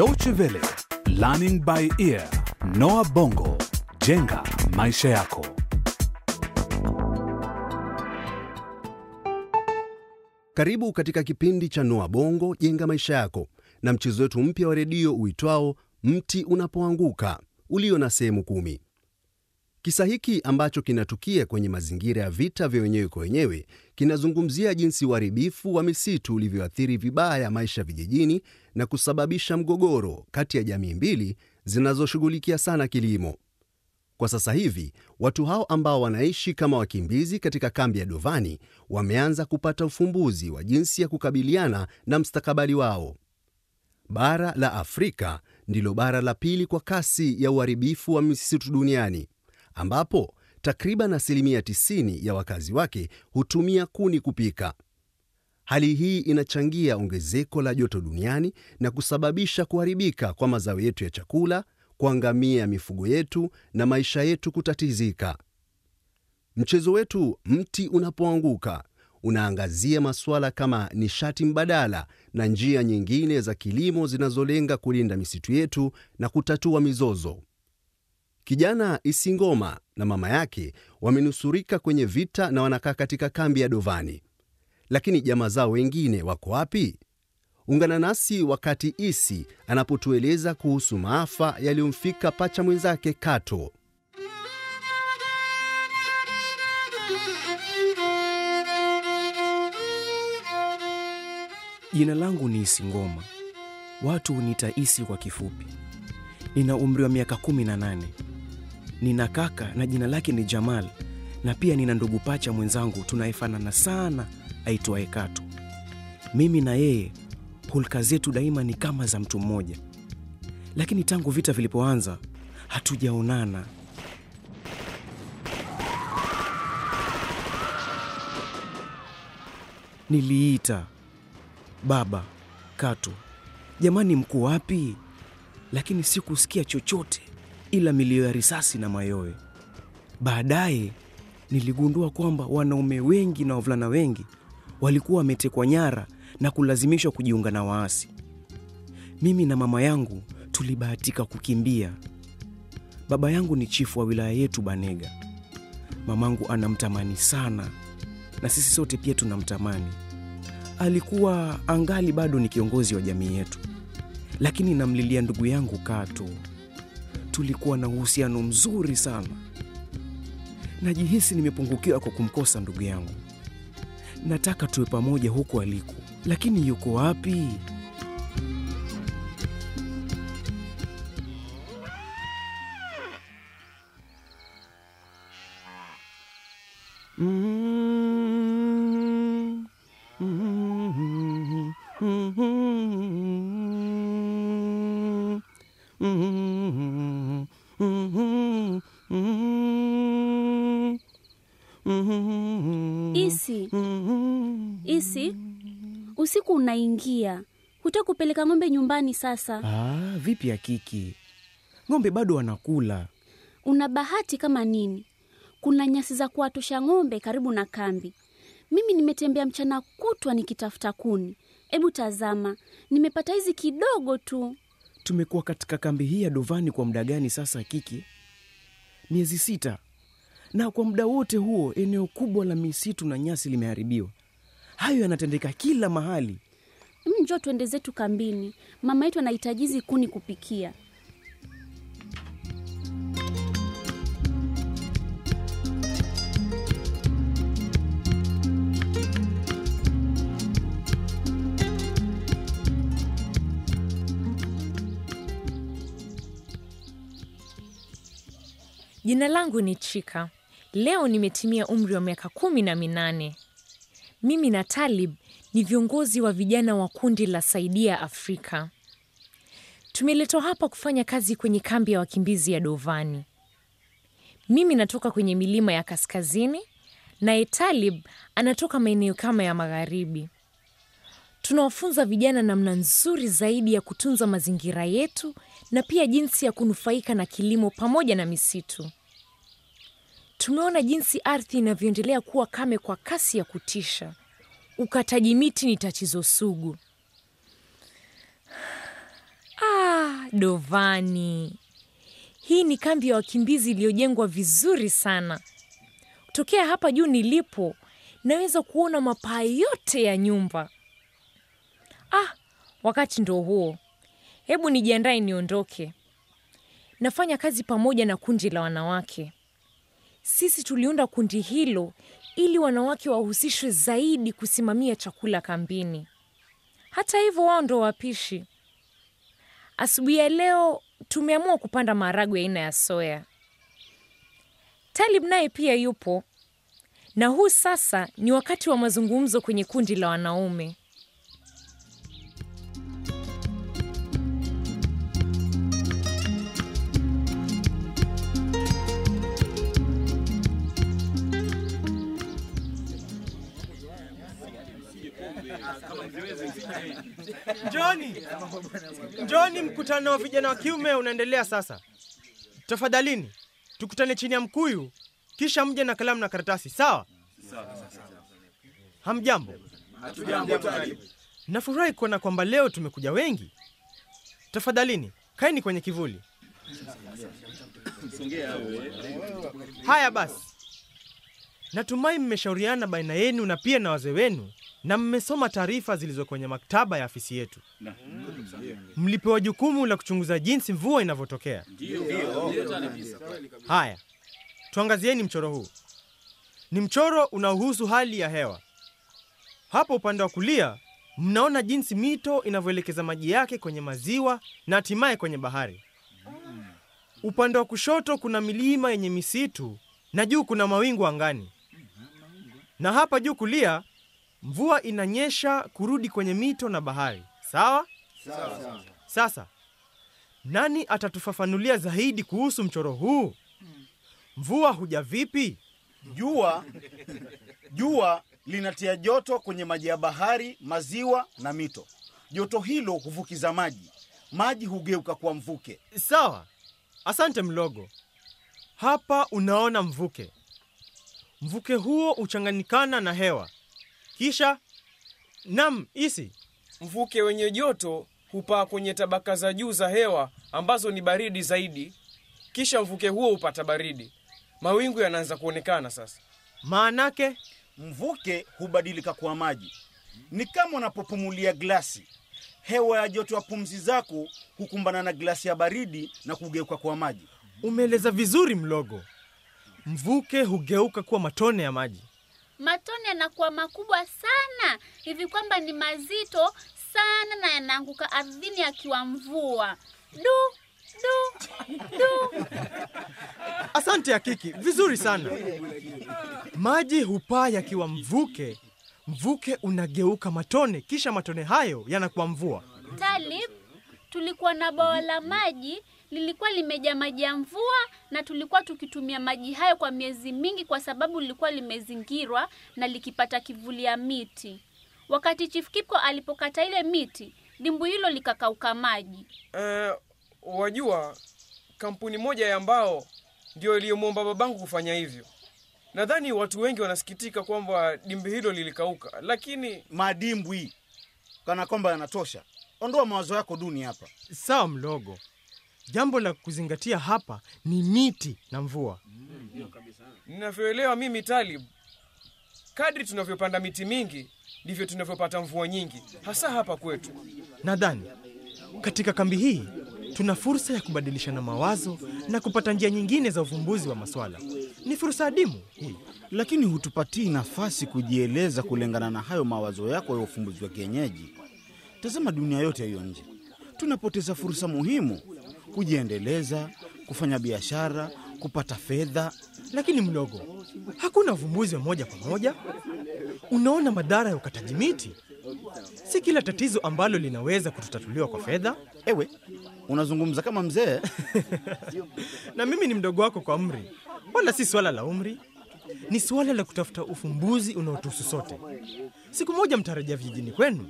Deutsche Welle, Learning by Ear, Noah Bongo, jenga maisha yako. Karibu katika kipindi cha Noa Bongo jenga maisha yako na mchezo wetu mpya wa redio uitwao Mti Unapoanguka ulio na sehemu kumi. Kisa hiki ambacho kinatukia kwenye mazingira ya vita vya wenyewe kwa wenyewe kinazungumzia jinsi uharibifu wa misitu ulivyoathiri vibaya maisha vijijini na kusababisha mgogoro kati ya jamii mbili zinazoshughulikia sana kilimo. Kwa sasa hivi watu hao ambao wanaishi kama wakimbizi katika kambi ya Dovani wameanza kupata ufumbuzi wa jinsi ya kukabiliana na mstakabali wao. Bara la Afrika ndilo bara la pili kwa kasi ya uharibifu wa misitu duniani, ambapo takriban asilimia 90 ya wakazi wake hutumia kuni kupika. Hali hii inachangia ongezeko la joto duniani na kusababisha kuharibika kwa mazao yetu ya chakula, kuangamia mifugo yetu na maisha yetu kutatizika. Mchezo wetu Mti Unapoanguka unaangazia masuala kama nishati mbadala na njia nyingine za kilimo zinazolenga kulinda misitu yetu na kutatua mizozo. Kijana Isingoma na mama yake wamenusurika kwenye vita na wanakaa katika kambi ya Dovani, lakini jamaa zao wengine wako wapi? Ungana nasi wakati Isi anapotueleza kuhusu maafa yaliyomfika pacha mwenzake Kato. Jina langu ni Isi Ngoma, watu huniita Isi kwa kifupi. Nina umri wa miaka 18. Nina kaka na jina lake ni Jamal, na pia nina ndugu pacha mwenzangu tunayefanana sana aitwaye Katu. Mimi na yeye hulka zetu daima ni kama za mtu mmoja, lakini tangu vita vilipoanza hatujaonana. Niliita baba, Katu, jamani, mko wapi? Lakini sikusikia chochote ila milio ya risasi na mayowe. Baadaye niligundua kwamba wanaume wengi na wavulana wengi walikuwa wametekwa nyara na kulazimishwa kujiunga na waasi. Mimi na mama yangu tulibahatika kukimbia. Baba yangu ni chifu wa wilaya yetu Banega. Mamangu anamtamani sana, na sisi sote pia tunamtamani. Alikuwa angali bado ni kiongozi wa jamii yetu, lakini namlilia ndugu yangu Kato. Tulikuwa na uhusiano mzuri sana. Najihisi nimepungukiwa kwa kumkosa ndugu yangu. Nataka tuwe pamoja huko aliko, lakini yuko wapi? Mm, usiku unaingia, hutaki kupeleka ng'ombe nyumbani sasa. Ah, vipi Akiki? Ng'ombe bado wanakula. Una bahati kama nini? Kuna nyasi za kuwatosha ng'ombe karibu na kambi. Mimi nimetembea mchana kutwa nikitafuta kuni. Hebu tazama, nimepata hizi kidogo tu. Tumekuwa katika kambi hii ya Dovani kwa muda gani sasa Kiki? Miezi sita, na kwa muda wote huo eneo kubwa la misitu na nyasi limeharibiwa. Hayo yanatendeka kila mahali. mjo twende zetu kambini, mama yetu anahitajizi kuni kupikia. Jina langu ni Chika. Leo nimetimia umri wa miaka kumi na minane. Mimi na Talib ni viongozi wa vijana wa kundi la Saidia Afrika. Tumeletwa hapa kufanya kazi kwenye kambi ya wakimbizi ya Dovani. Mimi natoka kwenye milima ya kaskazini, naye Talib anatoka maeneo kama ya magharibi. Tunawafunza vijana namna nzuri zaidi ya kutunza mazingira yetu na pia jinsi ya kunufaika na kilimo pamoja na misitu. Tumeona jinsi ardhi inavyoendelea kuwa kame kwa kasi ya kutisha. Ukataji miti ni tatizo sugu. Ah, Dovani, hii ni kambi ya wakimbizi iliyojengwa vizuri sana. Kutokea hapa juu nilipo, naweza kuona mapaa yote ya nyumba. Ah, wakati ndo huo. Hebu nijiandae niondoke. Nafanya kazi pamoja na kundi la wanawake. Sisi tuliunda kundi hilo ili wanawake wahusishwe zaidi kusimamia chakula kambini. Hata hivyo, wao ndo wapishi. Asubuhi ya leo tumeamua kupanda maharagwe aina ya soya. Talib naye pia yupo, na huu sasa ni wakati wa mazungumzo kwenye kundi la wanaume. Njoni, njoni, mkutano wa vijana wa kiume unaendelea sasa. Tafadhalini tukutane chini ya mkuyu, kisha mje na kalamu na karatasi, sawa? Hamjambo? Nafurahi kuona kwamba leo tumekuja wengi. Tafadhalini kaeni kwenye kivuli. Haya basi, natumai mmeshauriana baina yenu na pia na wazee wenu na mmesoma taarifa zilizo kwenye maktaba ya afisi yetu. Mlipewa jukumu la kuchunguza jinsi mvua inavyotokea. Haya, tuangazieni mchoro huu. Ni mchoro unaohusu hali ya hewa. Hapo upande wa kulia mnaona jinsi mito inavyoelekeza maji yake kwenye maziwa na hatimaye kwenye bahari. Upande wa kushoto kuna milima yenye misitu na juu kuna mawingu angani, na hapa juu kulia mvua inanyesha kurudi kwenye mito na bahari. Sawa? Sawa. Sasa nani atatufafanulia zaidi kuhusu mchoro huu? Mvua huja vipi? Jua jua linatia joto kwenye maji ya bahari, maziwa na mito. Joto hilo huvukiza maji, maji hugeuka kuwa mvuke. Sawa, asante Mlogo. Hapa unaona mvuke. Mvuke huo huchanganyikana na hewa, kisha nam isi Mvuke wenye joto hupaa kwenye tabaka za juu za hewa ambazo ni baridi zaidi, kisha mvuke huo hupata baridi. Mawingu yanaanza kuonekana sasa. maanake Mvuke hubadilika kuwa maji. Ni kama unapopumulia glasi. Hewa ya joto ya pumzi zako hukumbana na glasi ya baridi na kugeuka kuwa maji. umeeleza vizuri Mlogo. Mvuke hugeuka kuwa matone ya maji. Matone yanakuwa makubwa sana hivi kwamba ni mazito sana na yanaanguka ardhini yakiwa mvua. Du du du. Asante Akiki, vizuri sana. Maji hupaa yakiwa mvuke, mvuke unageuka matone, kisha matone hayo yanakuwa mvua. Talib, tulikuwa na bawa la maji lilikuwa limejaa maji ya mvua na tulikuwa tukitumia maji hayo kwa miezi mingi kwa sababu lilikuwa limezingirwa na likipata kivuli ya miti. Wakati Chief Kipko alipokata ile miti, dimbwi hilo likakauka maji. Eh, wajua kampuni moja ya mbao ndio iliyomwomba babangu kufanya hivyo. Nadhani watu wengi wanasikitika kwamba dimbi hilo lilikauka, lakini Madimbwi kana kwamba yanatosha. Ondoa mawazo yako duni hapa. Sawa Mlogo, jambo la kuzingatia hapa ni miti na mvua. ninavyoelewa mimi Talib, kadri tunavyopanda miti mingi ndivyo tunavyopata mvua nyingi, hasa hapa kwetu. Nadhani katika kambi hii tuna fursa ya kubadilishana mawazo na kupata njia nyingine za uvumbuzi wa maswala. Ni fursa adimu hii. Lakini hutupatii nafasi kujieleza kulingana na hayo mawazo yako ya ufumbuzi wa kienyeji. Tazama dunia yote hiyo nje, tunapoteza fursa muhimu kujiendeleza, kufanya biashara, kupata fedha. Lakini mdogo, hakuna uvumbuzi wa moja kwa moja. Unaona madhara ya ukataji miti. Si kila tatizo ambalo linaweza kututatuliwa kwa fedha, Ewe, unazungumza kama mzee. na mimi ni mdogo wako kwa umri, wala si swala la umri. Ni swala la kutafuta ufumbuzi unaotuhusu sote. Siku moja mtarejea vijijini kwenu,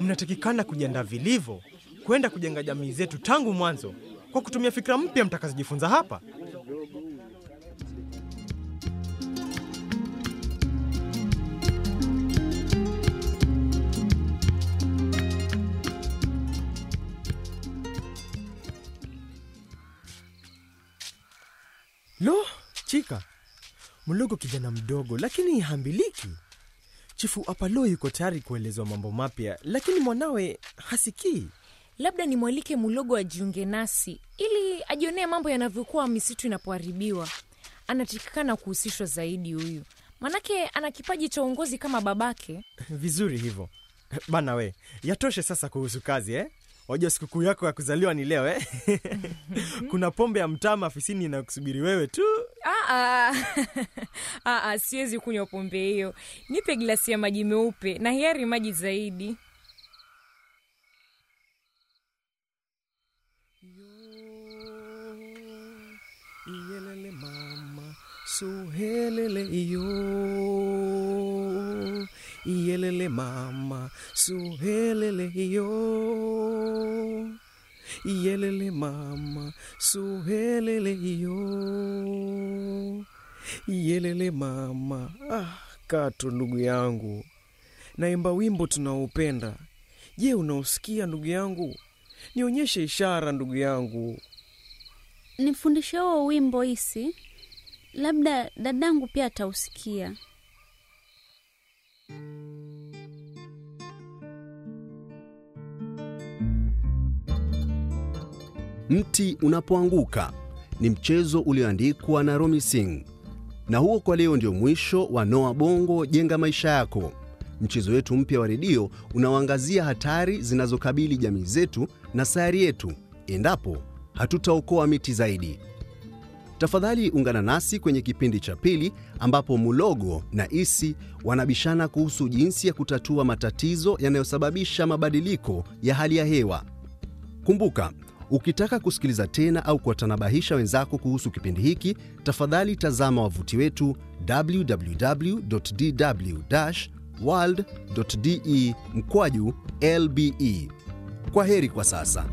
mnatakikana kujiandaa vilivyo kwenda kujenga jamii zetu tangu mwanzo kwa kutumia fikra mpya mtakazojifunza hapa. Lo, Chika mlogo, kijana mdogo lakini hambiliki. Chifu Apalo yuko tayari kuelezwa mambo mapya, lakini mwanawe hasikii. Labda nimwalike Mulogo ajiunge nasi ili ajionee mambo yanavyokuwa misitu inapoharibiwa. Anatakikana kuhusishwa zaidi huyu, manake ana kipaji cha uongozi kama babake. Vizuri hivyo bana, we yatoshe sasa kuhusu kazi eh? Wajua sikukuu yako ya kuzaliwa ni leo eh? Kuna pombe ya mtama afisini inakusubiri wewe tu. Aa, aa, siwezi kunywa pombe hiyo. Nipe glasi ya maji meupe na hiari maji zaidi. Mama, suhelele iyo. Iyelele mama, suhelele iyo. Iyelele mama, suhelele iyo. Iyelele mama. Ah, Kato ndugu yangu, naimba wimbo tunaoupenda Je, unaosikia ndugu yangu? Nionyeshe ishara ndugu yangu. Nifundishe huo wimbo Isi, labda dadangu pia atausikia. Mti unapoanguka ni mchezo ulioandikwa na Romi Singh. Na huo kwa leo ndio mwisho wa Noa Bongo Jenga Maisha Yako, mchezo wetu mpya wa redio unaoangazia hatari zinazokabili jamii zetu na sayari yetu endapo hatutaokoa miti zaidi. Tafadhali ungana nasi kwenye kipindi cha pili ambapo Mulogo na Isi wanabishana kuhusu jinsi ya kutatua matatizo yanayosababisha mabadiliko ya hali ya hewa. Kumbuka, ukitaka kusikiliza tena au kuwatanabahisha wenzako kuhusu kipindi hiki, tafadhali tazama wavuti wetu www.dw-world.de mkwaju lbe. Kwa heri kwa sasa.